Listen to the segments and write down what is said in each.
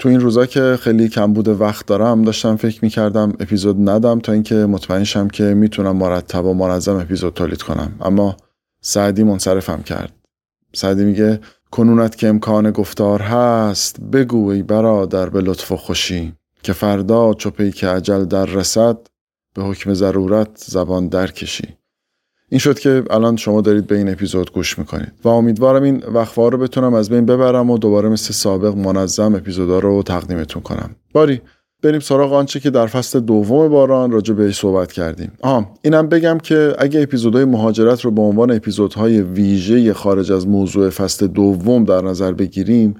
تو این روزا که خیلی کم بوده وقت دارم داشتم فکر می‌کردم اپیزود ندم تا اینکه مطمئن شم که می‌تونم مرتب و منظم اپیزود تولید کنم. اما سعدی منصرفم کرد. سعدی میگه کنونت که امکان گفتار هست بگو ای برادر به لطف و خوشی که فردا چپی که عجل در رسد به حکم ضرورت زبان درکشی این شد که الان شما دارید به این اپیزود گوش می‌کنید. و امیدوارم این وقفه رو بتونم از بین ببرم و دوباره مثل سابق منظم اپیزودا رو تقدیمتون کنم. باری بریم سراغ آنچه که در فصل دوم باران راجع بهش صحبت کردیم. آها اینم بگم که اگه اپیزودهای مهاجرت رو به عنوان اپیزودهای ویژه خارج از موضوع فصل دوم در نظر بگیریم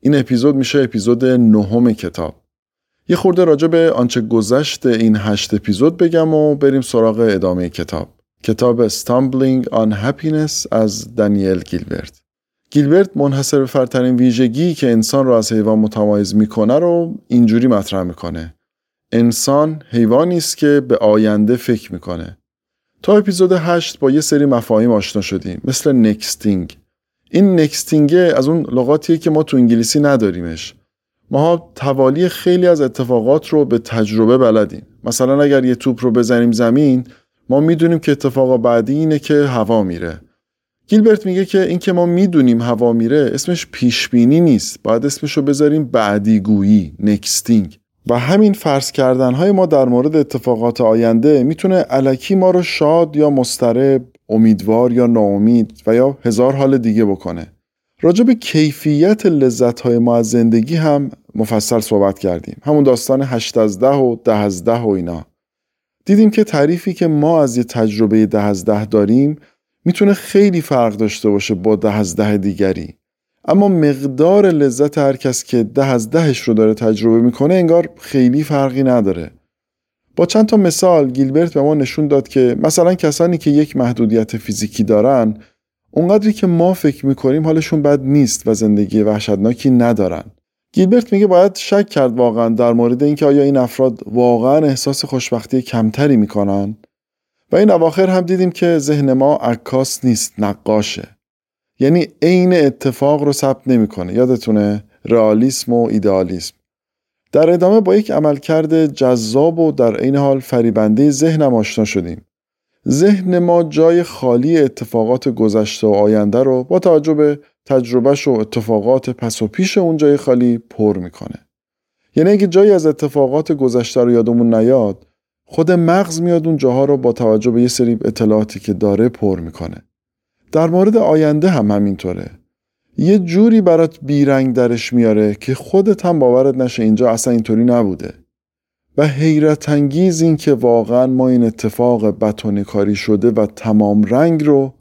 این اپیزود میشه اپیزود نهم کتاب. یه خورده راجع به آنچه گذشت این هشت اپیزود بگم و بریم سراغ ادامه کتاب. کتاب Stumbling on Happiness از دانیل گیلبرت. گیلبرت منحصر به فرترین ویژگی که انسان را از حیوان متمایز می‌کنه رو اینجوری مطرح می‌کنه. انسان حیوانی است که به آینده فکر می‌کنه. تا اپیزود 8 با یه سری مفاهیم آشنا شدیم مثل nexting. این nexting از اون لغاتیه که ما تو انگلیسی نداریمش. ما توالی خیلی از اتفاقات رو به تجربه بلدیم. مثلا اگر یه توپ رو بزنیم زمین ما می‌دونیم که اتفاق بعدی اینه که هوا میره. گیلبرت میگه که اینکه ما می‌دونیم هوا میره اسمش پیش بینی نیست. باید اسمش رو بذاریم بعدیگویی nexting و همین فرض کردن های ما در مورد اتفاقات آینده می‌تونه علکی ما رو شاد یا مسترب امیدوار یا ناامید و یا هزار حال دیگه بکنه. راجع به کیفیت لذت های ما از زندگی هم مفصل صحبت کردیم. همون داستان 8 از 10 و 10 از 10 و اینا. دیدیم که تعریفی که ما از یه تجربه ده از ده داریم می‌تونه خیلی فرق داشته باشه با ده از ده دیگری. اما مقدار لذت هر کس که ده از دهش رو داره تجربه می‌کنه انگار خیلی فرقی نداره. با چند تا مثال گیلبرت به ما نشون داد که مثلا کسانی که یک محدودیت فیزیکی دارن اونقدری که ما فکر می‌کنیم حالشون بد نیست و زندگی وحشتناکی ندارن. گیلبرت میگه باید شک کرد واقعا در مورد اینکه آیا این افراد واقعا احساس خوشبختی کمتری می‌کنن. و این اواخر هم دیدیم که ذهن ما عکاس نیست نقاشه. یعنی عین اتفاق رو ثبت نمی‌کنه. یادتونه؟ رئالیسم و ایدئالیسم. در ادامه با یک عملکرد جذاب و در عین حال فریبنده ذهنم آشنا شدیم. ذهن ما جای خالی اتفاقات گذشته و آینده رو با توجه به تجربهش و اتفاقات پس و پیش اون جای خالی پر می‌کنه. یعنی اگه جایی از اتفاقات گذشته رو یادمون نیاد خود مغز میاد اون جاها رو با توجه به یه سری اطلاعاتی که داره پر می‌کنه. در مورد آینده هم همینطوره. یه جوری برات بیرنگ درش میاره که خودت هم باورت نشه اینجا اصلا اینطوری نبوده. و حیرت انگیز این که واقعا ما این اتفاق بتونه کاری شده و تمام رنگ رو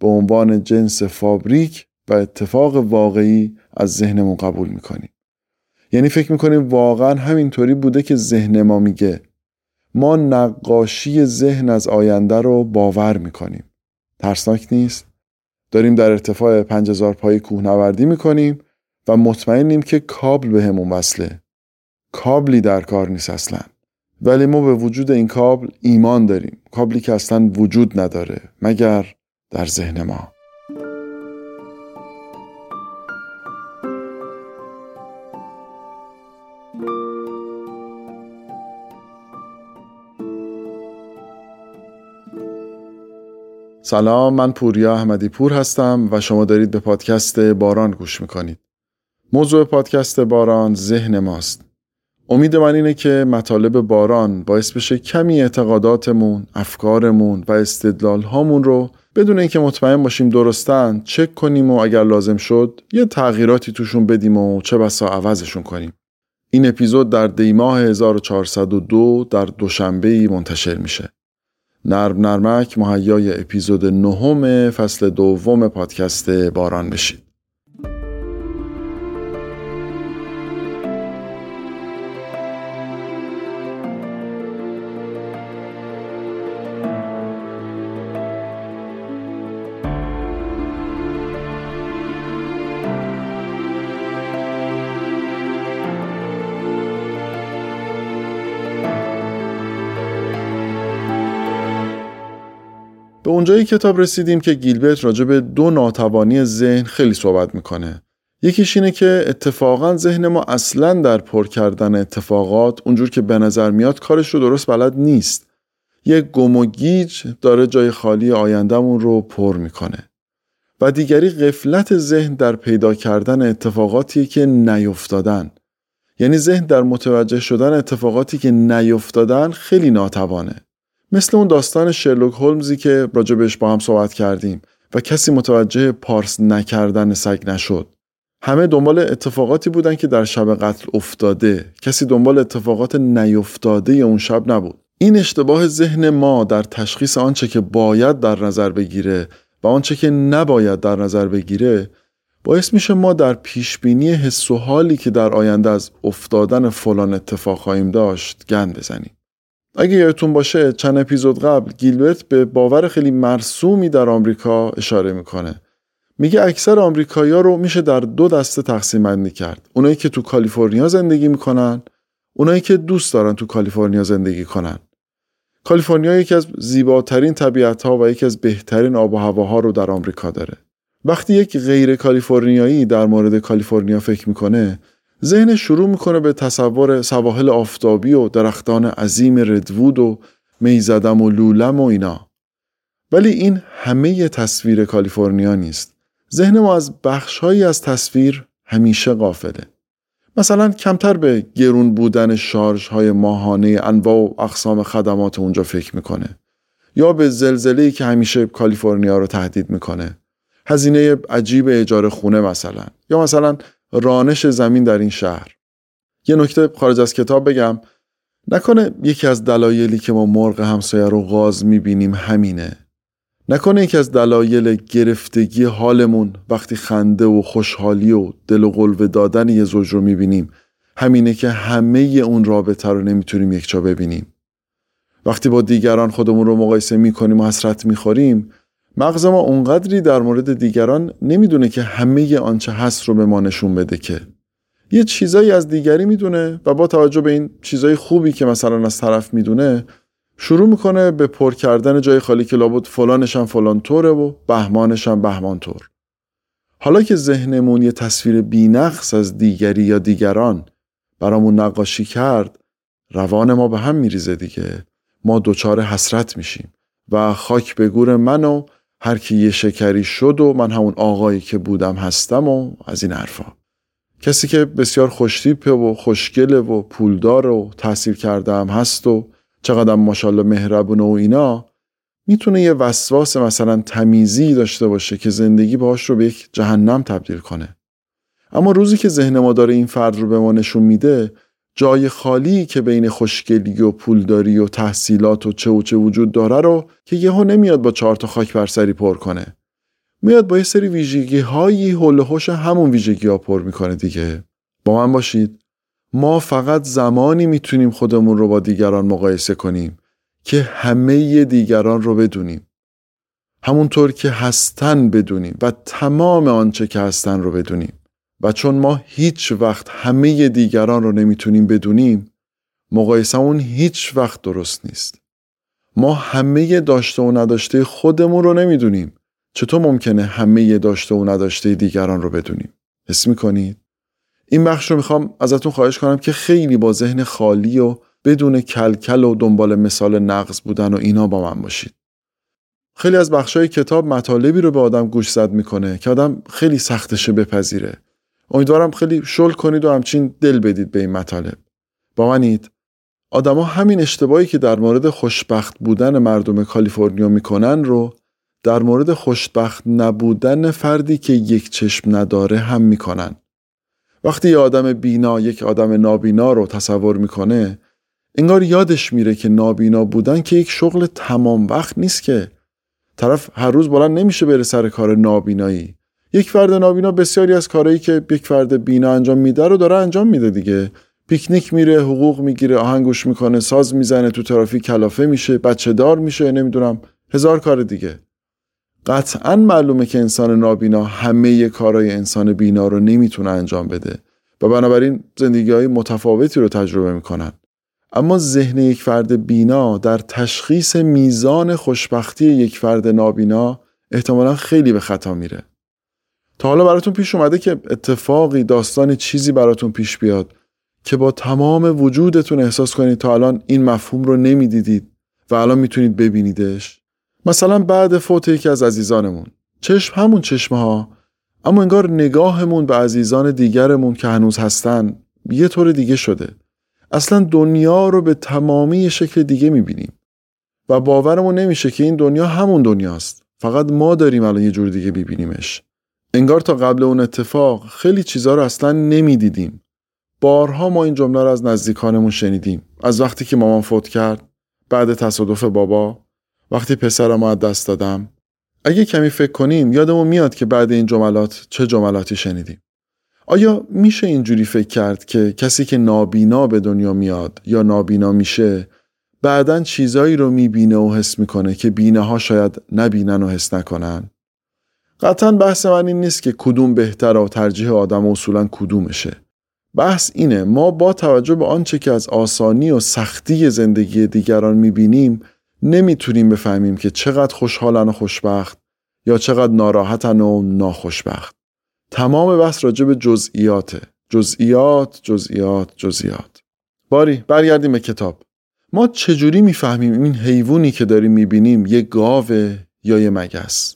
به عنوان جنس فابریک و اتفاق واقعی از ذهنمون قبول می‌کنیم. یعنی فکر می‌کنیم واقعا همینطوری بوده که ذهن ما میگه. ما نقاشی ذهن از آینده رو باور می‌کنیم. ترسناک نیست؟ داریم در ارتفاع 5000 پای کوهنوردی می‌کنیم و مطمئنیم که کابل به همون وصله. کابلی در کار نیست اصلا ولی ما به وجود این کابل ایمان داریم کابلی که اصلا وجود نداره مگر در ذهن ما سلام من پوریا احمدی پور هستم و شما دارید به پادکست باران گوش می‌کنید. موضوع پادکست باران ذهن ماست. امید من اینه که مطالب باران باعث بشه کمی اعتقاداتمون، افکارمون و استدلال هامون رو بدون اینکه مطمئن باشیم درستن چک کنیم و اگر لازم شد یه تغییراتی توشون بدیم و چه بسا عوضشون کنیم. این اپیزود در دیماه 1402 در دوشنبه منتشر میشه. نرم نرمک مهیای اپیزود نهم فصل دوم پادکست باران بشید اونجایی کتاب رسیدیم که گیلبرت راجع به دو ناتوانی ذهن خیلی صحبت می‌کنه. یکیش اینه که اتفاقا ذهن ما اصلا در پر کردن اتفاقات اونجور که به نظر میاد کارش رو درست بلد نیست. یک گم و گیج داره جای خالی آیندهمون رو پر می‌کنه. و دیگری قفلت ذهن در پیدا کردن اتفاقاتی که نیفتادن. یعنی ذهن در متوجه شدن اتفاقاتی که نیفتادن خیلی ناتوانه. مثل اون داستان شرلوک هولمزی که راجبش با هم صحبت کردیم و کسی متوجه پارس نکردن سگ نشد. همه دنبال اتفاقاتی بودن که در شب قتل افتاده. کسی دنبال اتفاقات نیفتاده اون شب نبود. این اشتباه ذهن ما در تشخیص آنچه که باید در نظر بگیره و آنچه که نباید در نظر بگیره باعث میشه ما در پیشبینی حس و حالی که در آینده از افتادن فلان اتفاق خواهیم داشت گند بزنیم. اگه یادتون باشه چند اپیزود قبل گیلبرت به باور خیلی مرسومی در آمریکا اشاره می‌کنه. میگه اکثر آمریکایی‌ها رو میشه در دو دسته تقسیم بندی کرد. اونایی که تو کالیفرنیا زندگی می‌کنن اونایی که دوست دارن تو کالیفرنیا زندگی کنن. کالیفرنیا یکی از زیباترین طبیعت ها و یکی از بهترین آب و هواها رو در آمریکا داره. وقتی یک غیر کالیفرنیایی در مورد کالیفرنیا فکر می‌کنه ذهن شروع می‌کنه به تصور سواحل آفتابی و درختان عظیم ردوود و می‌زدم و لولم و اینا. ولی این همه تصویر کالیفرنیا نیست. ذهن ما از بخشهایی از تصویر همیشه قافله مثلا کمتر به گرون بودن شارژ های ماهانه انواع و اقسام خدمات اونجا فکر می‌کنه. یا به زلزله که همیشه کالیفرنیا رو تهدید می‌کنه. هزینه عجیب اجاره خونه مثلا. یا مثلا رانش زمین در این شهر. یه نکته خارج از کتاب بگم. نکنه یکی از دلایلی که ما مرغ همسایه رو غاز می‌بینیم همینه. نکنه یکی از دلایل گرفتگی حالمون وقتی خنده و خوشحالی و دل و قلوه دادن یه زوج رو می‌بینیم همینه که همه اون رابطه رو نمی‌تونیم یکجا ببینیم. وقتی با دیگران خودمون رو مقایسه می‌کنیم و حسرت می‌خوریم مغز ما اونقدری در مورد دیگران نمی‌دونه که همه آنچه هست رو به ما نشون بده که. یه چیزایی از دیگری می‌دونه و با توجه به این چیزای خوبی که مثلا از طرف می‌دونه شروع می‌کنه به پر کردن جای خالی که لابد فلانش هم فلان طوره و بهمانش هم بهمان طور. حالا که ذهنمون یه تصویر بینقص از دیگری یا دیگران برامون نقاشی کرد روان ما به هم میریزه دیگه. ما دچار حسرت میشیم و خاک به گور من و هر کی یه شکری شد و من همون آقایی که بودم هستم و از این حرفا. کسی که بسیار خوشتیپه و خوشگله و پولدار و تحصیل کرده هم هست و چقدر ماشاءالله مهربونه و اینا می‌تونه یه وسواس مثلا تمیزی داشته باشه که زندگی باهاش رو به یک جهنم تبدیل کنه. اما روزی که ذهن ما داره این فرد رو به ما نشون میده جای خالی که بین خوشگلی و پولداری و تحصیلات و چه و چه وجود داره رو که یهو نمیاد با چهار تا خاک بر سری پر کنه. میاد با یه سری ویژگی هایی حل همون ویژگی ها پر می‌کنه دیگه. با من باشید. ما فقط زمانی می‌تونیم خودمون رو با دیگران مقایسه کنیم که همه دیگران رو بدونیم. همونطور که هستن بدونیم و تمام آنچه که هستن رو بدونیم. و چون ما هیچ وقت همه دیگران رو نمی‌تونیم بدونیم مقایسه اون هیچ وقت درست نیست ما همه داشته و نداشته خودمون رو نمی‌دونیم چطور ممکنه همه داشته و نداشته دیگران رو بدونیم حس می‌کنید این بخش رو می‌خوام ازتون خواهش کنم که خیلی با ذهن خالی و بدون کلکل و دنبال مثال نقص بودن و اینا با من باشید. خیلی از بخشای کتاب مطالبی رو به آدم گوش زد می‌کنه که آدم خیلی سختشه بپذیره. امیدوارم خیلی شل کنید و همچین دل بدید به این مطالب. با منید آدما همین اشتباهی که در مورد خوشبخت بودن مردم کالیفرنیا می‌کنن رو در مورد خوشبخت نبودن فردی که یک چشم نداره هم می‌کنن. وقتی یه آدم بینا یک آدم نابینا رو تصور می‌کنه انگار یادش میره که نابینا بودن که یک شغل تمام وقت نیست که طرف هر روز بلند نمیشه بره سر کار نابینایی یک فرد نابینا بسیاری از کارهایی که یک فرد بینا انجام میده رو داره انجام میده دیگه. پیکنیک میره حقوق می‌گیره آهنگوش می‌کنه ساز می‌زنه تو ترافیک کلافه میشه بچه دار میشه نمی‌دونم هزار کار دیگه. قطعا معلومه که انسان نابینا همه کارهای انسان بینا رو نمی‌تونه انجام بده و بنابراین زندگی های متفاوتی رو تجربه می‌کنن. اما ذهن یک فرد بینا در تشخیص میزان خوشبختی یک فرد نابینا احتمالا خیلی به خطا میره. تا حالا براتون پیش اومده که اتفاقی داستانی چیزی براتون پیش بیاد که با تمام وجودتون احساس کنید تا الان این مفهوم رو نمی‌دیدید و الان می‌تونید ببینیدش. مثلا بعد فوت یکی از عزیزانمون. چشم همون چشمه ها اما انگار نگاهمون به عزیزان دیگرمون که هنوز هستن یه طور دیگه شده. اصلا دنیا رو به تمامی شکل دیگه می‌بینیم و باورمون نمیشه که این دنیا همون دنیاست. فقط ما داریم الان یه جور دیگه ببینیمش انگار تا قبل اون اتفاق خیلی چیزها رو اصلا نمی‌دیدیم. بارها ما این جمله رو از نزدیکانمون شنیدیم. از وقتی که مامان فوت کرد بعد تصادف بابا وقتی پسرم از دست دادم. اگه کمی فکر کنیم یادمون میاد که بعد این جملات چه جملاتی شنیدیم. آیا میشه اینجوری فکر کرد که کسی که نابینا به دنیا میاد یا نابینا میشه بعدا چیزایی رو می‌بینه و حس می‌کنه که بینه ها شاید نبینن و حس نکنن؟ قطعا بحث من این نیست که کدوم بهتر و ترجیح آدم اصولا کدومشه. بحث اینه ما با توجه به آنچه که از آسانی و سختی زندگی دیگران می‌بینیم نمی‌تونیم بفهمیم که چقدر خوشحالن و خوشبخت یا چقدر ناراحتن و ناخوشبخت. تمام بحث راجع به جزئیاته. جزئیات جزئیات جزئیات. باری برگردیم به کتاب. ما چجوری می‌فهمیم این حیوانی که داریم می‌بینیم یه گاوه یا یه مگس؟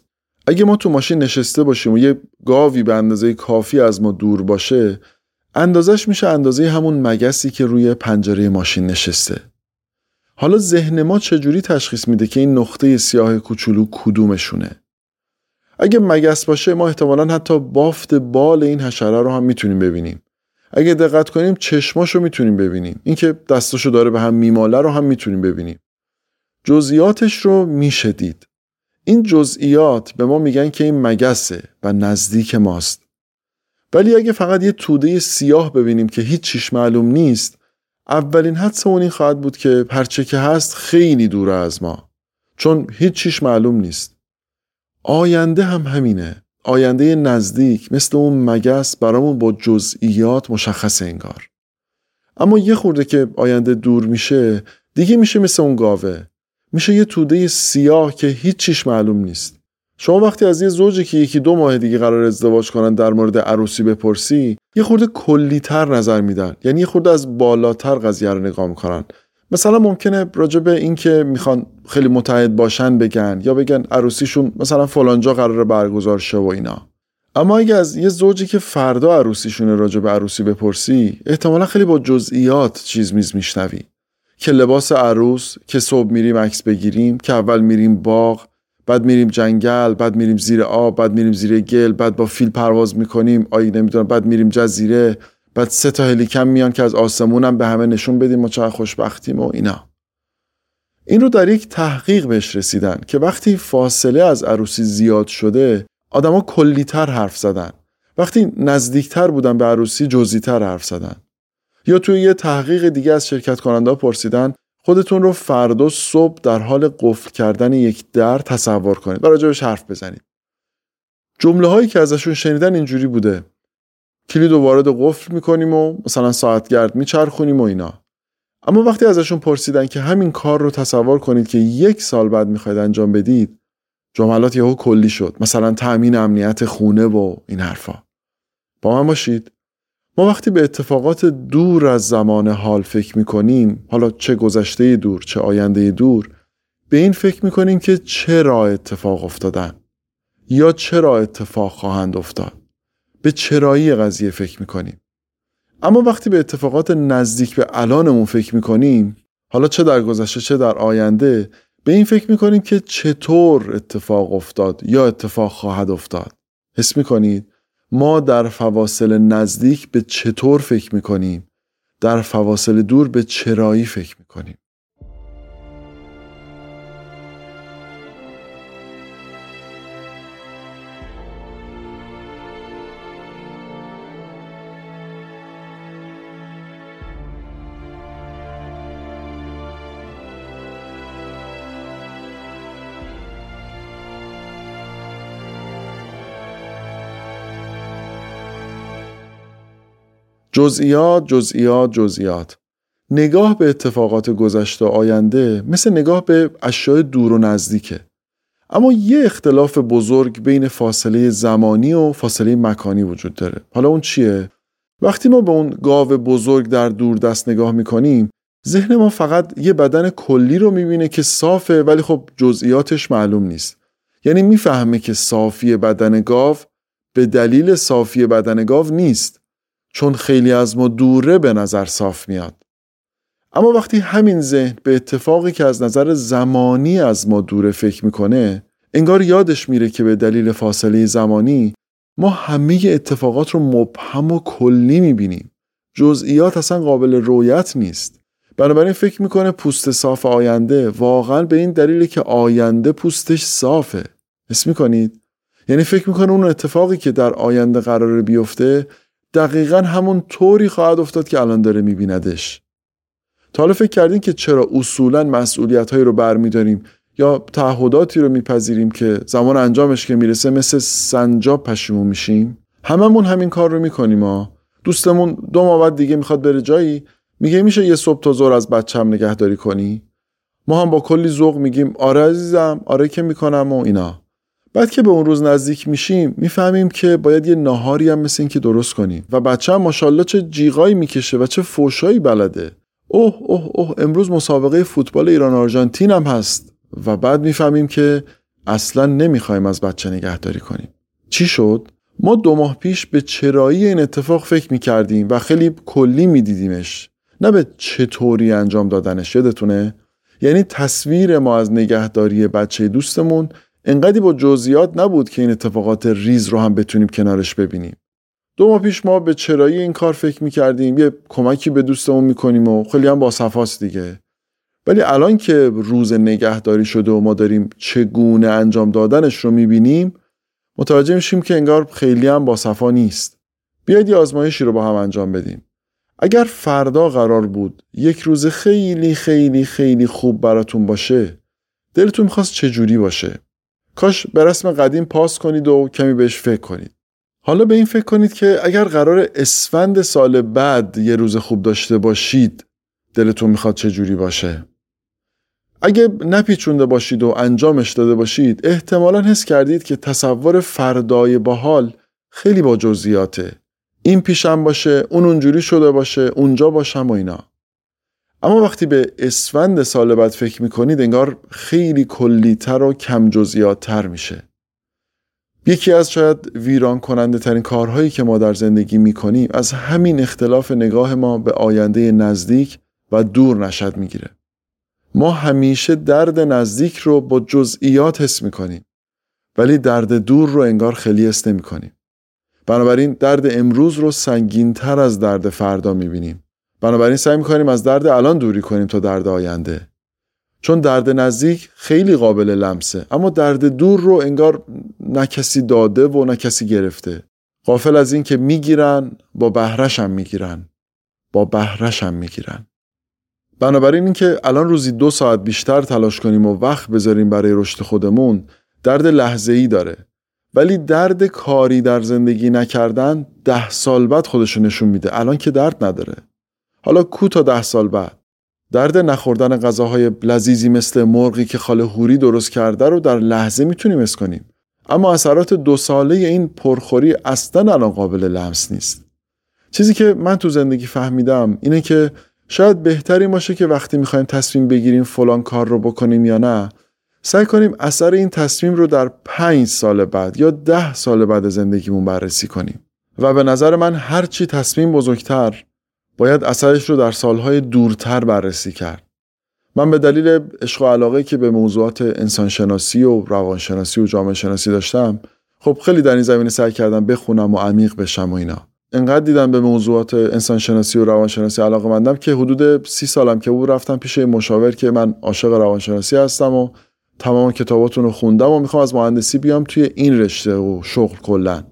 اگه ما تو ماشین نشسته باشیم و یه گاوی به اندازه کافی از ما دور باشه اندازش میشه اندازه همون مگسی که روی پنجره ماشین نشسته. حالا ذهن ما چجوری تشخیص میده که این نقطه سیاه کوچولو کدومشونه؟ اگه مگس باشه ما احتمالا حتی بافت بال این حشره رو هم می‌تونیم ببینیم. اگه دقت کنیم چشماشو می‌تونیم ببینیم. اینکه دستاشو داره به هم میماله رو هم می‌تونیم ببینیم. جزئیاتش رو میشه دید. این جزئیات به ما میگن که این مگسه و نزدیک ماست. ولی اگه فقط یه توده سیاه ببینیم که هیچ چیش معلوم نیست اولین حدسمون این خواهد بود که هرچه که هست خیلی دوره از ما چون هیچ چیش معلوم نیست. آینده هم همینه. آینده نزدیک مثل اون مگس برامون با جزئیات مشخص انگار. اما یه خورده که آینده دور میشه دیگه میشه مثل اون گاوه. میشه یه توده سیاه که هیچ چیش معلوم نیست. شما وقتی از یه زوجی که یکی دو ماه دیگه قرار ازدواج کنن در مورد عروسی بپرسی یه خورده کلیتر نظر میدن. یعنی یه خورده از بالاتر قضیه رو نگاه می‌کنن. مثلا ممکنه راجع به اینکه می‌خوان خیلی متحد باشن بگن یا بگن عروسیشون مثلا فلانجا قرار برگزار شه و اینا. اما اگه از یه زوجی که فردا عروسیشونه راجع به عروسی بپرسی احتمالا خیلی با جزئیات چیز میز میشنوی. که لباس عروس که صبح میریم عکس بگیریم که اول میریم باغ بعد میریم جنگل بعد میریم زیر آب بعد میریم زیر گل بعد با فیل پرواز می‌کنیم آی نمی‌دونم بعد میریم جزیره بعد سه تا هلیکم میان که از آسمونم به همه نشون بدیم ما چقدر خوشبختیم و اینا. این رو در یک تحقیق بهش رسیدن که وقتی فاصله از عروسی زیاد شده آدما کلیتر حرف زدن. وقتی نزدیکتر بودن به عروسی جزیتر حرف زدن. یا توی یه تحقیق دیگه از شرکت کننده پرسیدن خودتون رو فردا صبح در حال قفل کردن یک در تصور کنید و راجبش حرف بزنید. جمله هایی که ازشون شنیدن اینجوری بوده. کلید رو وارد قفل می‌کنیم و مثلا ساعتگرد میچرخونیم و اینا. اما وقتی ازشون پرسیدن که همین کار رو تصور کنید که یک سال بعد می‌خواید انجام بدید جملات یهو کلی شد. مثلا تأمین امنیت خونه و این حرفا. با من باشید. ما وقتی به اتفاقات دور از زمان حال فکر می‌کنیم حالا چه گذشته دور چه آینده دور به این فکر می‌کنیم که چرا اتفاق افتادن؟ یا چرا اتفاق خواهند افتاد؟ به چرایی قضیه فکر می‌کنیم؟ اما وقتی به اتفاقات نزدیک به الانمون فکر می‌کنیم حالا چه در گذشته چه در آینده به این فکر می‌کنیم که چطور اتفاق افتاد یا اتفاق خواهد افتاد. حس می‌کنید؟ ما در فواصل نزدیک به چطور فکر می‌کنیم؟ در فواصل دور به چرایی فکر می‌کنیم. جزئیات جزئیات جزئیات. نگاه به اتفاقات گذشته آینده مثل نگاه به اشیاء دور و نزدیکه. اما یه اختلاف بزرگ بین فاصله زمانی و فاصله مکانی وجود داره. حالا اون چیه؟ وقتی ما به اون گاو بزرگ در دور دست نگاه می‌کنیم ذهن ما فقط یه بدن کلی رو می‌بینه که صافه ولی خب جزئیاتش معلوم نیست. یعنی می‌فهمه که صافی بدن گاو به دلیل صافی بدن گاو نیست. چون خیلی از ما دوره به نظر صاف میاد. اما وقتی همین ذهن به اتفاقی که از نظر زمانی از ما دوره فکر می‌کنه انگار یادش میره که به دلیل فاصله زمانی ما همه اتفاقات رو مبهم و کلی می‌بینیم. جزئیات اصلا قابل رویت نیست. بنابراین فکر می‌کنه پوست صاف آینده واقعا به این دلیلی که آینده پوستش صافه. حس می‌کنید؟ یعنی فکر می‌کنه اون اتفاقی که در آینده قرار بیفته دقیقا همون طوری خواهد افتاد که الان داره میبیندش. تا حالا فکر کردین که چرا اصولا مسئولیت هایی رو برمیداریم یا تعهداتی رو میپذیریم که زمان انجامش که می‌رسه مثل سنجاب پشیمون میشیم؟ هممون همین کار رو می‌کنیم ها. دوستمون دو ماه بعد دیگه می‌خواد بره جایی. میگه میشه یه صبح تا ظهر از بچم نگهداری کنی؟ ما هم با کلی ذوق میگیم آره عزیزم آره که می‌کنم و اینا. بعد که به اون روز نزدیک میشیم می‌فهمیم که باید یه ناهاری هم مثل این که درست کنیم. و بچه هم ماشاءالله چه جیغایی می‌کشه و چه فوشایی بلده. اوه اوه اوه امروز مسابقه فوتبال ایران آرژانتین هم هست. و بعد می‌فهمیم که اصلا نمی‌خوایم از بچه نگهداری کنیم. چی شد؟ ما دو ماه پیش به چرایی این اتفاق فکر می‌کردیم و خیلی کلی میدیدیمش. نه به چطوری انجام دادنش یادتونه؟ یعنی تصویر ما از نگهداری بچه دوستمون انقدی با جزئیات نبود که این اتفاقات ریز رو هم بتونیم کنارش ببینیم. دو ماه پیش ما به چرایی این کار فکر می‌کردیم یه کمکی به دوستمون می‌کنیم و خیلی هم با صفاست دیگه. ولی الان که روز نگهداری شده و ما داریم چگونه انجام دادنش رو می‌بینیم متوجه میشیم که انگار خیلی هم با صفا نیست. بیاید یه آزمایشی رو با هم انجام بدیم. اگر فردا قرار بود یک روز خیلی خیلی خیلی خوب براتون باشه دلتون می‌خواست چجوری باشه؟ کاش به رسم قدیم پاس کنید و کمی بهش فکر کنید. حالا به این فکر کنید که اگر قرار اسفند سال بعد یه روز خوب داشته باشید دلتون می‌خواد چه جوری باشه؟ اگه نپیچونده باشید و انجامش داده باشید احتمالا حس کردید که تصور فردای باحال خیلی با جزئیاته. این پیشم باشه اون اونجوری شده باشه اونجا باشم و اینا. اما وقتی به اسفند سال بعد فکر می‌کنید انگار خیلی کلیتر و کم جزئیاتتر میشه یکی از شاید ویران کننده ترین کارهایی که ما در زندگی می‌کنیم از همین اختلاف نگاه ما به آینده نزدیک و دور نشد می‌گیره. ما همیشه درد نزدیک رو با جزئیات حس می‌کنیم ولی درد دور رو انگار خیلی حس نمی‌کنیم. بنابراین درد امروز رو سنگین تر از درد فردا می‌بینیم. بنابراین سعی می‌کنیم از درد الان دوری کنیم تا درد آینده. چون درد نزدیک خیلی قابل لمسه. اما درد دور رو انگار نه کسی داده و نه کسی گرفته. قافل از این که می‌گیرن با بهرش هم می‌گیرن. با بهرش هم می‌گیرن. بنابراین اینکه الان روزی دو ساعت بیشتر تلاش کنیم و وقت بذاریم برای رشد خودمون درد لحظه ای داره. ولی درد کاری در زندگی نکردن ده سال بعد خودشو نشون میده. الان که درد نداره. حالا کو تا ده سال بعد؟ درد نخوردن غذاهای لذیذی مثل مرغی که خاله هوری درست کرده رو در لحظه می‌تونیم اس کنیم. اما اثرات دو ساله این پرخوری اصلا الان قابل لمس نیست. چیزی که من تو زندگی فهمیدم اینه که شاید بهتری باشه که وقتی می‌خوایم تصمیم بگیریم فلان کار رو بکنیم یا نه سعی کنیم اثر این تصمیم رو در پنج سال بعد یا ده سال بعد زندگیمون بررسی کنیم. و به نظر من هرچی تصمیم بزرگتر باید اثرش رو در سالهای دورتر بررسی کرد. من به دلیل عشق و علاقه که به موضوعات انسانشناسی و روانشناسی و جامعه شناسی داشتم خب خیلی در این زمینه سعی کردم بخونم و عمیق بشم و اینا. انقدر دیدم به موضوعات انسانشناسی و روانشناسی علاقه مندم که حدود سی سالم که بود رفتم پیش مشاور که من عاشق روانشناسی هستم و تمام کتاباتون رو خوندم و می‌خوام از مهندسی بیام توی این رشته و شغل کلا.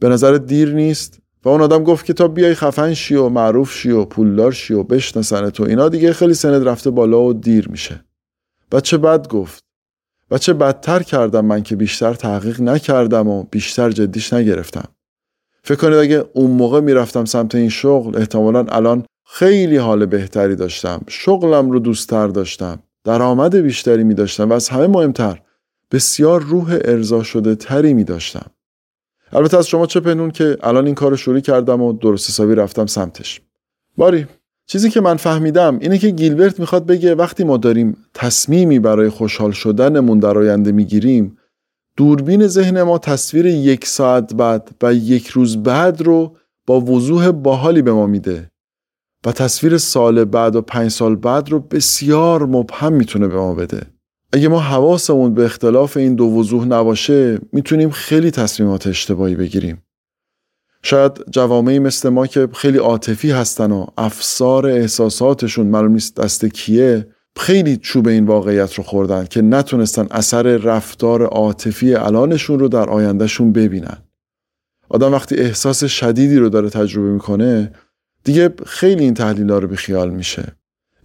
به نظر دیر نیست؟ و اون آدم گفت که تا بیای خفن شی و معروف شی و پولدار شی و بشناسن تو اینا دیگه خیلی سند رفته بالا و دیر میشه. و چه بد گفت. و چه بدتر کردم من که بیشتر تحقیق نکردم و بیشتر جدیش نگرفتم. فکر کنید اگه اون موقع می‌رفتم سمت این شغل احتمالا الان خیلی حال بهتری داشتم. شغلم رو دوستتر داشتم. درآمد بیشتری می داشتم و از همه مهمتر بسیار روح ارضا شده تری می داشتم. البته از شما چه پنون که الان این کار رو شروع کردم و درست حسابی رفتم سمتش. باری چیزی که من فهمیدم اینه که گیلبرت می‌خواد بگه وقتی ما داریم تصمیمی برای خوشحال شدنمون در آینده می‌گیریم دوربین ذهن ما تصویر یک ساعت بعد و یک روز بعد رو با وضوح باحالی به ما میده و تصویر سال بعد و پنج سال بعد رو بسیار مبهم می‌تونه به ما بده اگه ما حواسمون به اختلاف این دو وضوح نباشه می‌تونیم خیلی تصمیمات اشتباهی بگیریم. شاید جوامعی مثل ما که خیلی عاطفی هستن و افسار احساساتشون معلوم نیست دست کیه خیلی چوب این واقعیت رو خوردن که نتونستن اثر رفتار عاطفی الانشون رو در آیندهشون ببینن. آدم وقتی احساس شدیدی رو داره تجربه می‌کنه دیگه خیلی این تحلیل رو خیال میشه.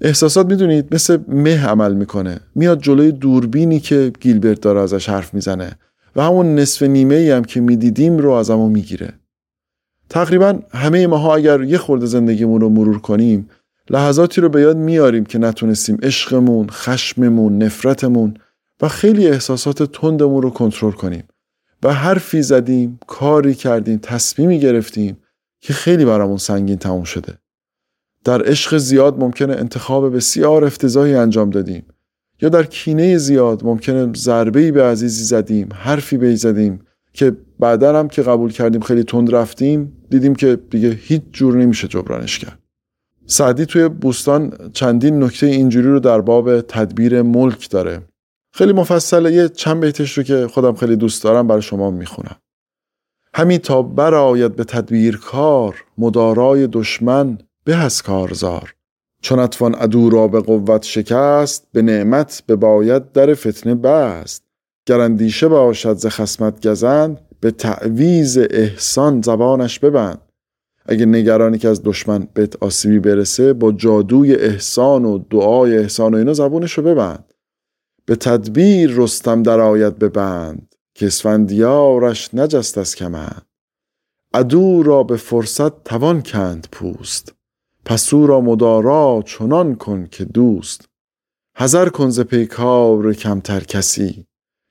احساسات می‌دونید مثل مه عمل می‌کنه. میاد جلوی دوربینی که گیلبرت داره ازش حرف می‌زنه و همون نصف نیمه ای هم که می‌دیدیم رو از همون می‌گیره. تقریبا همه ماها اگر یه خورده زندگیمون رو مرور کنیم لحظاتی رو به یاد میاریم که نتونستیم عشقمون، خشممون، نفرتمون و خیلی احساسات تندمون رو کنترل کنیم. و حرفی زدیم، کاری کردیم، تصمیمی گرفتیم که خیلی برامون سنگین تموم شده. در عشق زیاد ممکنه انتخاب بسیار افتضاحی انجام دادیم. یا در کینه زیاد ممکنه ضربه‌ای به عزیزی زدیم، حرفی به زدیم که بعدا هم که قبول کردیم خیلی تند رفتیم دیدیم که دیگه هیچ جور نمیشه جبرانش کرد. سعدی توی بوستان چندین نکته اینجوری رو در باب تدبیر ملک داره. خیلی مفصله یه چند بیتش رو که خودم خیلی دوست دارم برای شما می‌خونم. همین تا برآید به تدبیر کار مدارای دشمن به از کارزار. چون اتوان عدو را به قوت شکست به نعمت به باید در فتنه بست. گرندیشه باشد ز خسمت گزند به تعویز احسان زبانش ببند. اگه نگرانی که از دشمن به آسیبی برسه با جادوی احسان و دعای احسان و اینا زبونش رو ببند. به تدبیر رستم در آید ببند که اسفندیارش نجست از کمند. عدو را به فرصت توان کند پوست. پس او را مدارا چنان کن که دوست. هزر کن ز پیکار کمتر کسی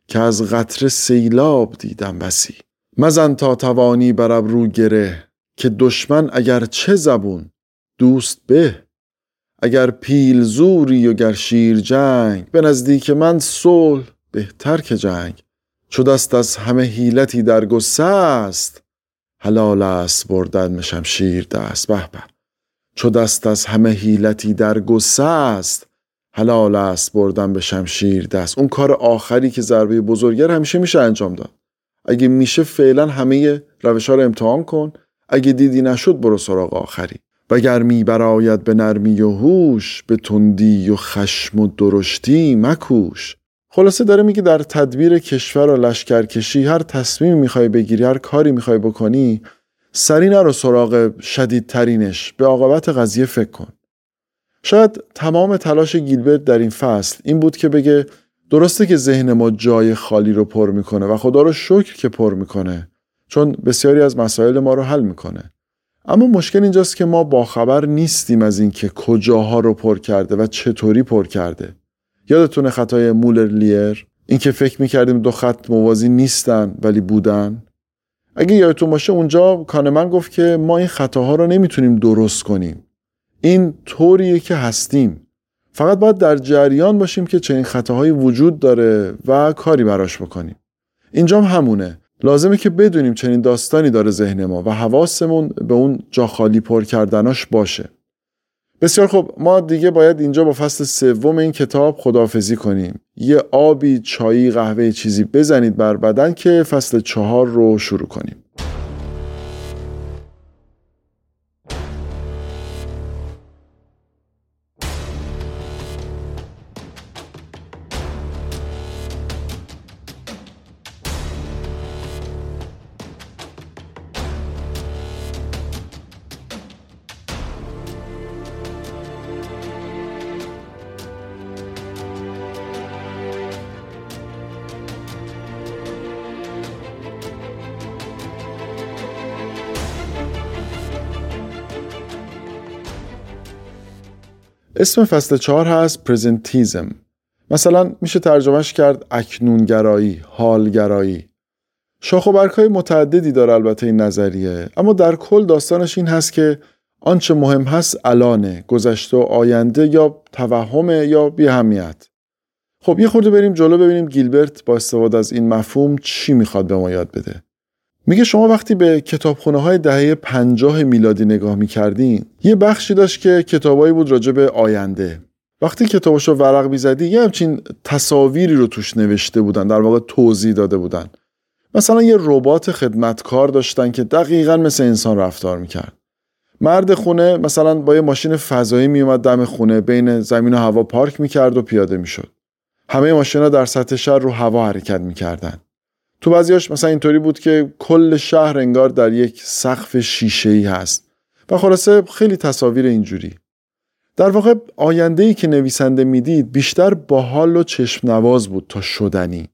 که از قطر سیلاب دیدم بسی. مزن تا توانی بر ابرو گره که دشمن اگر چه زبون دوست به. اگر پیل زوری و گر شیر جنگ به نزدیک من صلح بهتر که جنگ. چو دست از همه حیلتی در گسه است حلال است بردن شیر دست. به. چو دست از همه حیلتی در گسه است حلال است بردن به شمشیر دست. اون کار آخری که ضربه بزرگر همیشه میشه انجام داد. اگه میشه فعلا همه روش ها رو امتحان کن. اگه دیدی نشد برو سراغ آخری. وگر می براید به نرمی و هوش به تندی و خشم و درشتی مکوش. خلاصه داره میگه در تدبیر کشور و لشکرکشی هر تصمیمی می‌خوای بگیری هر کاری می‌خوای بکنی سری نرو سراغ شدیدترینش. به عاقبت قضیه فکر کن. شاید تمام تلاش گیلبرت در این فصل این بود که بگه درسته که ذهن ما جای خالی رو پر می‌کنه و خدا رو شکر که پر می‌کنه چون بسیاری از مسائل ما رو حل می‌کنه. اما مشکل اینجاست که ما باخبر نیستیم از اینکه کجاها رو پر کرده و چطوری پر کرده. یادتونه خطای مولر لیر؟ اینکه فکر می‌کردیم دو خط موازی نیستن ولی بودن؟ اگه یادتون باشه اونجا کانمن گفت که ما این خطاها رو نمی‌تونیم درست کنیم. این طوریه که هستیم. فقط باید در جریان باشیم که چنین خطاهایی وجود داره و کاری براش بکنیم. اینجام همونه. لازمه که بدونیم چنین داستانی داره ذهن ما و حواسمون به اون جا خالی پر کردناش باشه. بسیار خب ما دیگه باید اینجا با فصل سوم این کتاب خداحافظی کنیم. یه آبی چایی قهوه چیزی بزنید بر بدن که فصل چهار رو شروع کنیم. اسم فصل چهار هست پرزنتیزم مثلا میشه ترجمهش کرد اکنونگرایی، حالگرایی. شاخ و برگ های متعددی داره البته این نظریه اما در کل داستانش این هست که آنچه مهم هست الانه گذشته و آینده یا توهمه یا بیهمیت خب یه خورده بریم جلو ببینیم گیلبرت با استفاده از این مفهوم چی می‌خواد به ما یاد بده. میگه شما وقتی به کتابخونه های دهه پنجاه میلادی نگاه می‌کردین یه بخشی داشت که کتابایی بود راجع به آینده. وقتی کتابش رو ورق می‌زدی یه همچین تصاویری رو توش نوشته بودن در واقع توضیح داده بودن. مثلا یه ربات خدمتکار داشتن که دقیقا مثل انسان رفتار می‌کرد. مرد خونه مثلا با یه ماشین فضایی میومد دم خونه بین زمین و هوا پارک می‌کرد و پیاده می‌شد. همه ماشینا در سطح شهر رو هوا حرکت می‌کردن. تو بعضیاش مثلا اینطوری بود که کل شهر انگار در یک سقف شیشه ای هست. و خلاصه خیلی تصاویر اینجوری. در واقع آینده ای که نویسنده می‌دید بیشتر باحال و چشم نواز بود تا شدنی.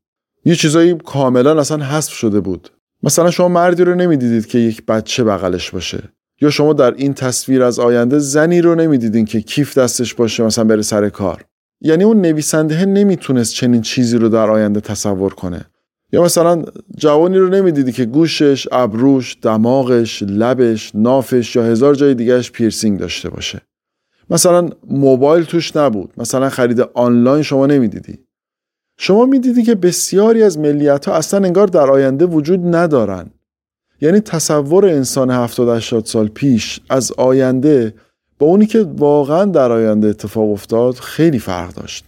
یه چیزایی کاملا اصلا حذف شده بود. مثلا شما مردی رو نمی‌دیدید که یک بچه بغلش باشه. یا شما در این تصویر از آینده زنی رو نمی‌دیدین که کیف دستش باشه مثلا بره سر کار. یعنی اون نویسنده نمی‌تونست چنین چیزی رو در آینده تصور کنه. یا مثلا جوانی رو نمی‌دیدی که گوشش، ابروش، دماغش، لبش، نافش یا هزار جای دیگهش پیرسینگ داشته باشه. مثلا موبایل توش نبود. مثلا خرید آنلاین شما نمی‌دیدی. شما می‌دیدی که بسیاری از ملیت ها اصلا انگار در آینده وجود ندارن. یعنی تصور انسان 70 80 سال پیش از آینده با اونی که واقعا در آینده اتفاق افتاد خیلی فرق داشت.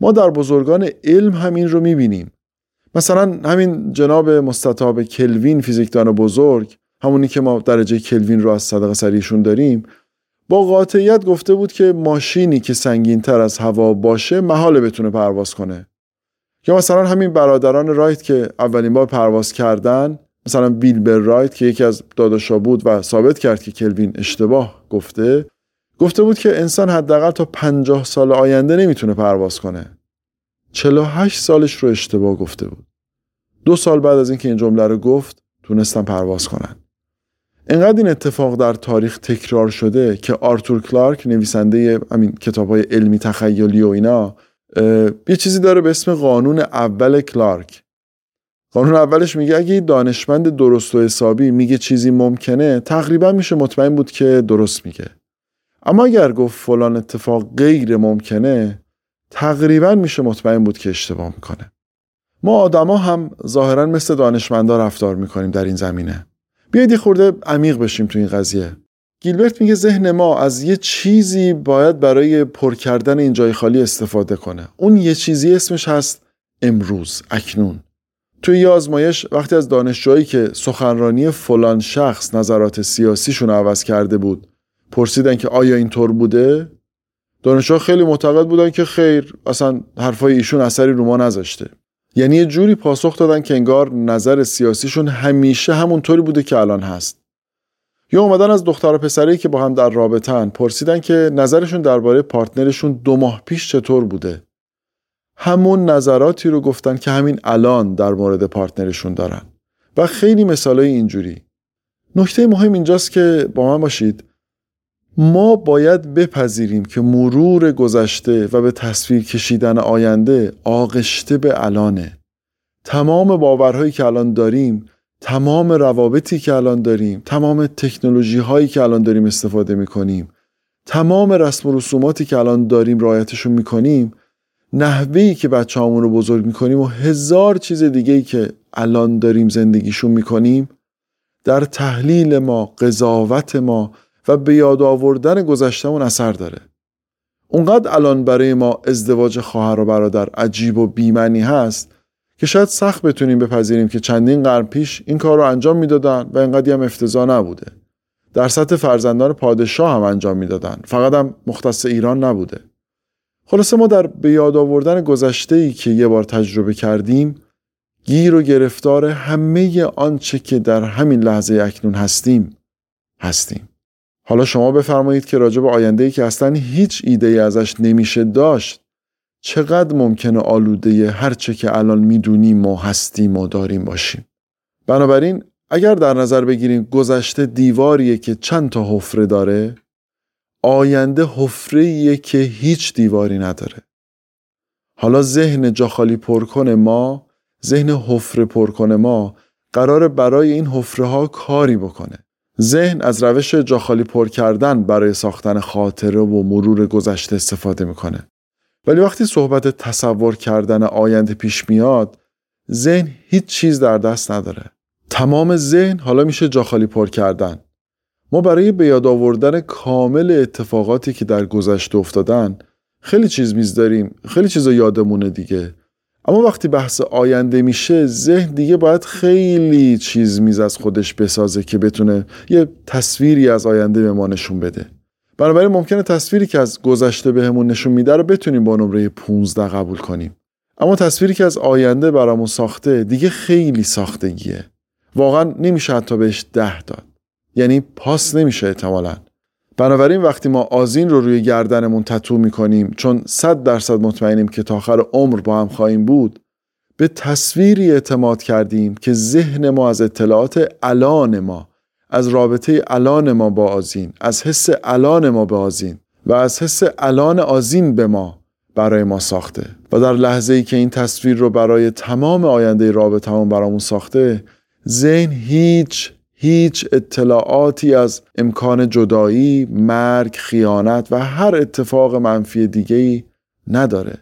ما در بزرگان علم همین رو می‌بینیم. مثلا همین جناب مستطاب کلوین فیزیکدان بزرگ همونی که ما درجه کلوین رو از صدق سریشون داریم با قاطعیت گفته بود که ماشینی که سنگین تر از هوا باشه محاله بتونه پرواز کنه. یا مثلا همین برادران رایت که اولین بار پرواز کردن مثلا بیلبر رایت که یکی از داداشا بود و ثابت کرد که کلوین اشتباه گفته گفته بود که انسان حداقل تا پنجاه سال آینده نمی‌تونه پرواز کنه. 48 سالش رو اشتباه گفته بود. دو سال بعد از اینکه این جمله رو گفت تونستن پرواز کنن. انقدر این اتفاق در تاریخ تکرار شده که آرتور کلارک نویسنده همین کتاب های علمی تخیلی و اینا یه چیزی داره به اسم قانون اول کلارک. قانون اولش میگه اگه دانشمند درست و حسابی میگه چیزی ممکنه تقریبا میشه مطمئن بود که درست میگه. اما اگر گفت فلان اتفاق غیر ممکنه تقریبا میشه مطمئن بود که اشتباه می‌کنه. ما آدما هم ظاهرا مثل دانشمندا رفتار می‌کنیم در این زمینه. بیاید یه خورده عمیق بشیم تو این قضیه. گیلبرت میگه ذهن ما از یه چیزی باید برای پر کردن این جای خالی استفاده کنه. اون یه چیزی اسمش هست امروز اکنون. توی یه آزمایش وقتی از دانشجوهایی که سخنرانی فلان شخص نظرات سیاسیشون عوض کرده بود پرسیدن که آیا اینطور بوده؟ دانشجوها خیلی معتقد بودن که خیر اصلا حرفای ایشون اثری رو ما نذاشته. یعنی یه جوری پاسخ دادن که انگار نظر سیاسیشون همیشه همونطوری بوده که الان هست. یا اومدن از دختر و پسری که با هم در رابطن پرسیدن که نظرشون درباره پارتنرشون دو ماه پیش چطور بوده. همون نظراتی رو گفتن که همین الان در مورد پارتنرشون دارن. و خیلی مثالای اینجوری. نکته مهم اینجاست که با من باشید. ما باید بپذیریم که مرور گذشته و به تصویر کشیدن آینده آغشته به الانه. تمام باورهایی که الان داریم تمام روابطی که الان داریم تمام تکنولوژی هایی که الان داریم استفاده می‌کنیم تمام رسم و رسوماتی که الان داریم رایتشون می‌کنیم نحوهی که بچه رو بزرگ می‌کنیم و هزار چیز دیگه که الان داریم زندگیشون می‌کنیم در تحلیل ما قضاوت ما و به یاد آوردن گذشتمون اثر داره. اونقدر الان برای ما ازدواج خواهر و برادر عجیب و بیمنی هست که شاید سخت بتونیم بپذیریم که چندین قرن پیش این کار رو انجام می‌دادن و اینقدر هم افتضاح نبوده. در سطح فرزندان پادشاه هم انجام می‌دادن. فقط هم مختص ایران نبوده. خلاصه ما در به یاد آوردن گذشته ای که یه بار تجربه کردیم گیر و گرفتار همه آنچه که در همین لحظه اکنون هستیم هستیم. حالا شما بفرمایید که راجع به آینده ای که اصلا هیچ ایده ای ازش نمیشه داشت چقدر ممکنه آلوده هرچه که الان می‌دونیم و هستیم و داریم باشیم؟ بنابراین اگر در نظر بگیریم گذشته دیواریه که چند تا حفره داره آینده حفره که هیچ دیواری نداره. حالا ذهن جاخالی پرکن ما ذهن حفره پرکن ما قرار برای این حفره ها کاری بکنه. ذهن از روش جاخالی پر کردن برای ساختن خاطره و مرور گذشته استفاده می‌کنه. ولی وقتی صحبت تصور کردن آینده پیش میاد ذهن هیچ چیز در دست نداره. تمام ذهن حالا میشه جاخالی پر کردن. ما برای به یاد آوردن کامل اتفاقاتی که در گذشته افتادن خیلی چیز میز داریم خیلی چیزا یادمونه دیگه. اما وقتی بحث آینده میشه ذهن دیگه باید خیلی چیز میز از خودش بسازه که بتونه یه تصویری از آینده به ما نشون بده. بنابراین ممکنه تصویری که از گذشته بهمون نشون میده رو بتونیم با نمره 15 قبول کنیم. اما تصویری که از آینده برامون ساخته دیگه خیلی ساختگیه. واقعا نمیشه حتی بهش ده داد. یعنی پاس نمیشه احتمالا. بنابراین وقتی ما آزین رو روی گردنمون تتو می‌کنیم چون صد درصد مطمئنیم که تا آخر عمر با هم خواهیم بود به تصویری اعتماد کردیم که ذهن ما از اطلاعات الان ما از رابطه الان ما با آزین از حس الان ما به آزین و از حس الان آزین به ما برای ما ساخته. و در لحظه ای که این تصویر رو برای تمام آینده رابطمون برامون ساخته ذهن هیچ هیچ اطلاعاتی از امکان جدایی، مرگ، خیانت و هر اتفاق منفی دیگه‌ای نداره.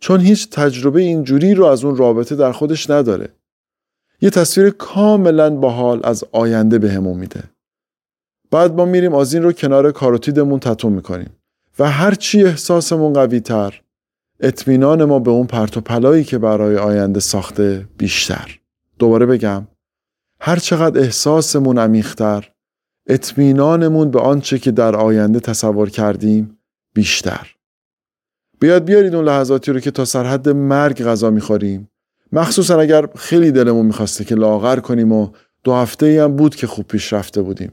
چون هیچ تجربه اینجوری رو از اون رابطه در خودش نداره. یه تصویر کاملا باحال از آینده بهمون میده. بعد ما میریم از این رو کنار کاروتیدمون تتو می‌کنیم و هرچی احساسمون قوی تر اطمینان ما به اون پرت پلایی که برای آینده ساخته بیشتر. دوباره بگم هر چقدر احساسمون عمیقتر اطمینانمون به آنچه که در آینده تصور کردیم بیشتر. بیاد بیارید اون لحظاتی رو که تا سرحد مرگ غذا می‌خوریم. مخصوصا اگر خیلی دلمون می‌خواسته که لاغر کنیم و دو هفته هم بود که خوب پیش رفته بودیم.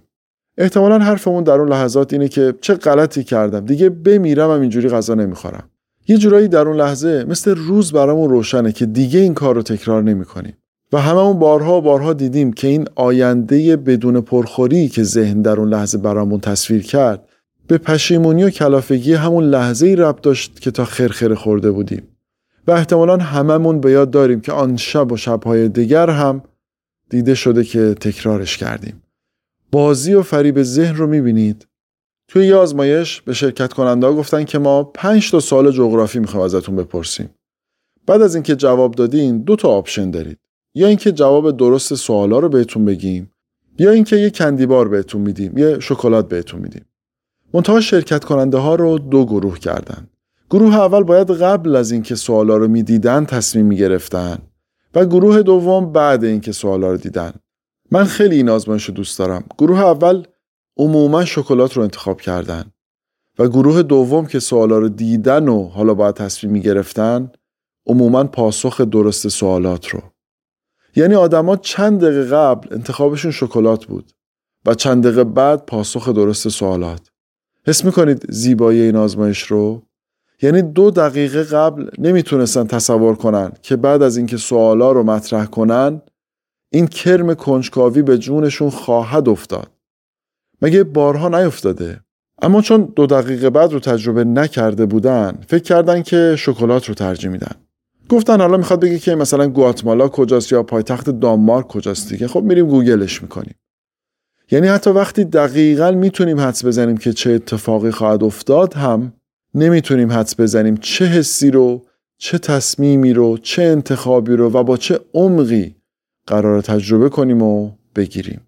احتمالا حرفمون در اون لحظات اینه که چه غلطی کردم. دیگه بمیرم هم اینجوری غذا نمی‌خورم. یه جورایی در اون لحظه مثل روز برامون روشنه که دیگه این کار رو تکرار نمی‌کنیم. و هممون بارها و بارها دیدیم که این آینده بدون پرخوری که ذهن در اون لحظه برامون تصویر کرد به پشیمونی و کلافگی همون لحظه ای رب داشت که تا خرخره خورده بودیم. و احتمالا هممون به یاد داریم که آن شب و شبهای دیگر هم دیده شده که تکرارش کردیم. بازی و فریب ذهن رو می‌بینید. توی یه آزمایش به شرکت کننده ها گفتن که ما پنج تا سال جغرافی می‌خوایم ازتون بپرسیم. بعد از اینکه جواب دادین دو تا آپشن دارید. یا اینکه جواب درست سوالا رو بهتون بگیم یا اینکه یه کندیبار بهتون میدیم یه شکلات بهتون میدیم. منتها شرکت کننده ها رو دو گروه کردن. گروه اول باید قبل از اینکه سوالا رو می‌دیدن تصمیم می‌گرفتن و گروه دوم بعد اینکه سوالا رو دیدن. من خیلی این آزمایش رو دوست دارم. گروه اول عموما شکلات رو انتخاب کردن و گروه دوم که سوالا رو دیدن و حالا باید تصمیم می‌گرفتن عموما پاسخ درست سوالات رو. یعنی آدما چند دقیقه قبل انتخابشون شکلات بود و چند دقیقه بعد پاسخ درست سوالات. حس می‌کنید زیبایی این آزمایش رو؟ یعنی دو دقیقه قبل نمی‌تونستن تصور کنن که بعد از اینکه سوالا رو مطرح کنن این کرم کنجکاوی به جونشون خواهد افتاد. مگه بارها نیفتاده؟ اما چون دو دقیقه بعد رو تجربه نکرده بودن فکر کردن که شکلات رو ترجیح میدن. گفتن حالا می‌خواد بگه که مثلا گواتمالا کجاست یا پایتخت دانمارک کجاست دیگه. خب میریم گوگلش می‌کنیم. یعنی حتی وقتی دقیقا می‌تونیم حدس بزنیم که چه اتفاقی خواهد افتاد هم نمی‌تونیم حدس بزنیم چه حسی رو چه تصمیمی رو چه انتخابی رو و با چه عمقی قرار تجربه کنیم و بگیریم.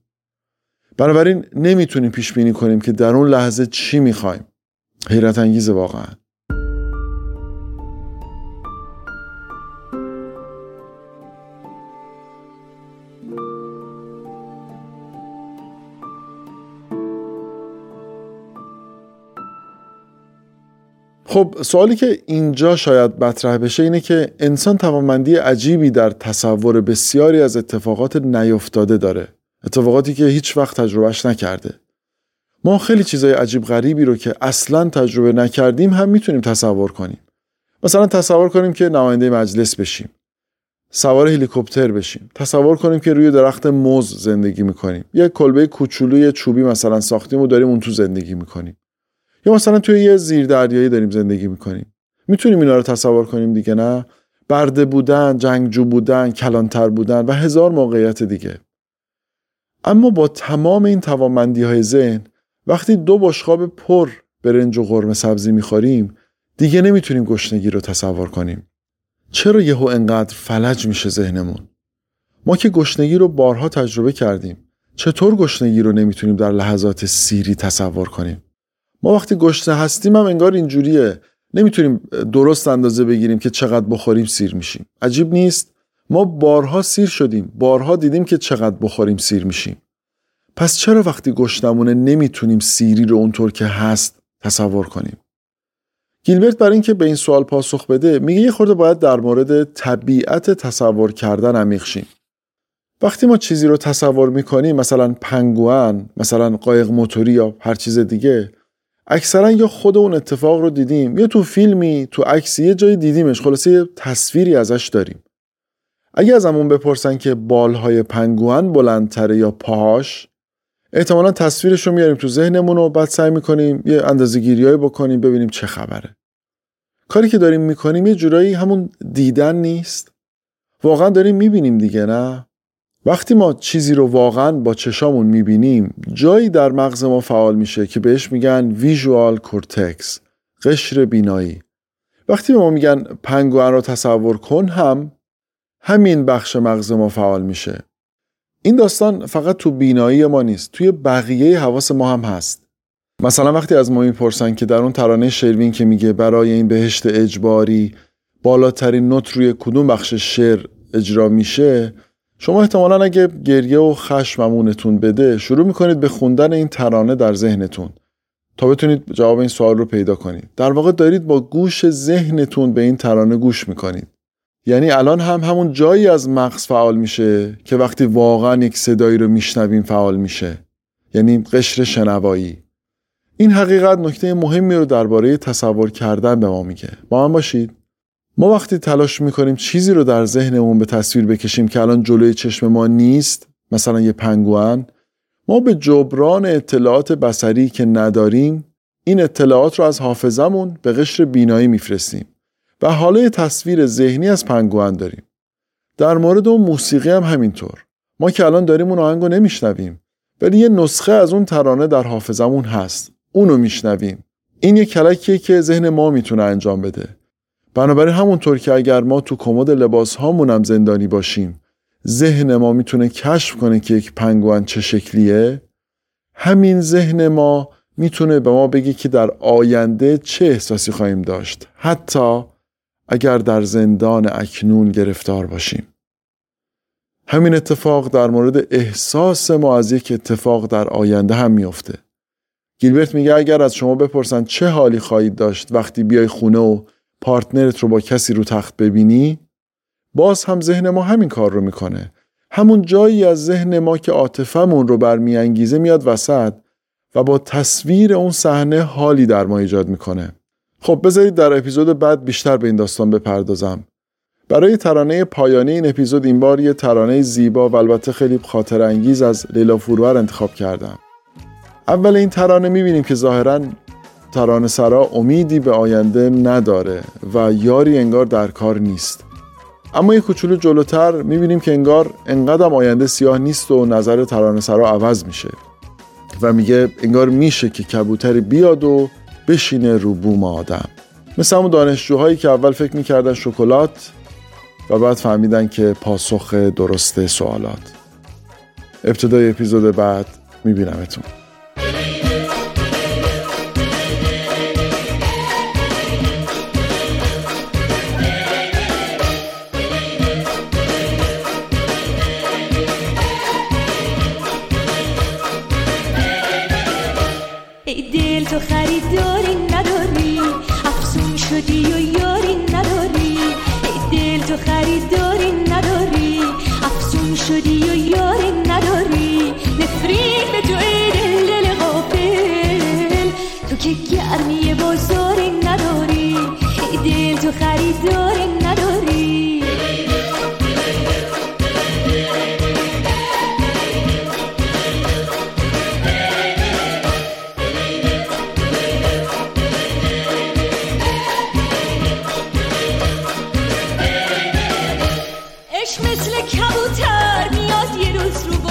بنابراین نمی‌تونیم پیش بینی کنیم که در اون لحظه چی می‌خوایم. حیرت انگیزه واقعا. خب سوالی که اینجا شاید مطرح بشه اینه که انسان توانمندی عجیبی در تصور بسیاری از اتفاقات نیفتاده داره. اتفاقاتی که هیچ وقت تجربهش نکرده. ما خیلی چیزای عجیب غریبی رو که اصلا تجربه نکردیم هم می‌تونیم تصور کنیم. مثلا تصور کنیم که نماینده مجلس بشیم. سوار هلیکوپتر بشیم. تصور کنیم که روی درخت موز زندگی می‌کنیم. یه کلبه کوچولوی چوبی مثلا ساختیم و داریم اون تو زندگی می‌کنیم. یا مثلا توی یه زیر دریایی داریم زندگی می‌کنیم. می‌تونیم اینا رو تصور کنیم دیگه نه؟ برده بودن جنگجو بودن کلانتر بودن و هزار موقعیت دیگه. اما با تمام این توانمندی های ذهن وقتی دو بشقاب پر برنج و قرمه سبزی می‌خوریم دیگه نمی‌تونیم گشنگی رو تصور کنیم. چرا یهو انقدر فلج میشه ذهنمون؟ ما که گشنگی رو بارها تجربه کردیم چطور گشنگی رو نمی‌تونیم در لحظات سیری تصور کنیم؟ ما وقتی گشنه هستیم هم انگار اینجوریه. نمی‌تونیم درست اندازه بگیریم که چقدر بخوریم سیر میشیم. عجیب نیست. ما بارها سیر شدیم. بارها دیدیم که چقدر بخوریم سیر میشیم. پس چرا وقتی گشنمونه نمی‌تونیم سیری رو اونطور که هست تصور کنیم؟ گیلبرت برای اینکه به این سوال پاسخ بده میگه یه خورده باید در مورد طبیعت تصور کردن عمیق شیم. وقتی ما چیزی رو تصور می‌کنیم مثلا پنگوان مثلا قایق موتوری یا هر چیز دیگه اکثرا یا خود اون اتفاق رو دیدیم یا تو فیلمی تو عکسی یه جایی دیدیمش. خلاصه تصویری ازش داریم. اگه از همون بپرسن که بالهای پنگوان بلندتره یا پاهاش احتمالا تصویرش رو میاریم تو ذهنمون و بعد سعی می‌کنیم یه اندازه گیریایی بکنیم ببینیم چه خبره. کاری که داریم می‌کنیم یه جورایی همون دیدن نیست. واقعا داریم می‌بینیم دیگه نه؟ وقتی ما چیزی رو واقعا با چشامون می‌بینیم جایی در مغز ما فعال میشه که بهش میگن ویژوال کورتکس قشر بینایی. وقتی به ما میگن پنگوان رو تصور کن هم همین بخش مغز ما فعال میشه. این داستان فقط تو بینایی ما نیست توی بقیه حواس ما هم هست. مثلا وقتی از ما می‌پرسن که در اون ترانه شروین که میگه برای این بهشت اجباری بالاترین نوت روی کدوم بخش شعر اجرا میشه شما احتمالا اگه گریه و خشممونتون بده شروع می‌کنید به خوندن این ترانه در ذهنتون تا بتونید جواب این سوال رو پیدا کنید. در واقع دارید با گوش ذهنتون به این ترانه گوش می‌کنید. یعنی الان هم همون جایی از مغز فعال میشه که وقتی واقعا یک صدایی رو میشنویم فعال میشه. یعنی قشر شنوایی. این حقیقت نکته مهمی رو درباره تصور کردن به ما میگه. با من باشید. ما وقتی تلاش می‌کنیم چیزی رو در ذهنمون به تصویر بکشیم که الان جلوی چشم ما نیست مثلا یه پنگوان ما به جبران اطلاعات بسری که نداریم این اطلاعات رو از حافظمون به قشر بینایی میفرستیم و حالا تصویر ذهنی از پنگوان داریم. در مورد اون موسیقی هم همینطور. ما که الان داریم اون آهنگو نمیشنویم ولی یه نسخه از اون ترانه در حافظمون هست. اونو میشنویم. این یه کلکیه که ذهن ما می‌تونه انجام بده. بنابراین همونطور که اگر ما تو کمد لباس هامونم زندانی باشیم ذهن ما می‌تونه کشف کنه که یک پنگوان چه شکلیه. همین ذهن ما می‌تونه به ما بگه که در آینده چه احساسی خواهیم داشت حتی اگر در زندان اکنون گرفتار باشیم. همین اتفاق در مورد احساس ما از یک اتفاق در آینده هم میافته. گیلبرت میگه اگر از شما بپرسن چه حالی خواهید داشت وقتی بیای خونه و پارتنرت رو با کسی رو تخت ببینی باز هم ذهن ما همین کار رو می‌کنه. همون جایی از ذهن ما که عاطفمون رو برمیانگیزه میاد وسط و با تصویر اون صحنه حالی در ما ایجاد می‌کنه. خب بذارید در اپیزود بعد بیشتر به این داستان بپردازم. برای ترانه پایانی این اپیزود این بار یه ترانه زیبا و البته خیلی خاطر انگیز از لیلا فروهر انتخاب کردم. اول این ترانه می‌بینیم که ظاهرا ترانه سرا امیدی به آینده نداره و یاری انگار در کار نیست. اما یه کوچولو جلوتر می‌بینیم که انگار انقدرم آینده سیاه نیست و نظر ترانه سرا عوض میشه. و میگه انگار میشه که کبوتری بیاد و بشینه رو بوم آدم. مثل همون دانشجوهایی که اول فکر می‌کردن شکلات و بعد فهمیدن که پاسخ درست سوالات. ابتدای اپیزود بعد میبینمتون. زودتر میاد یه روز رو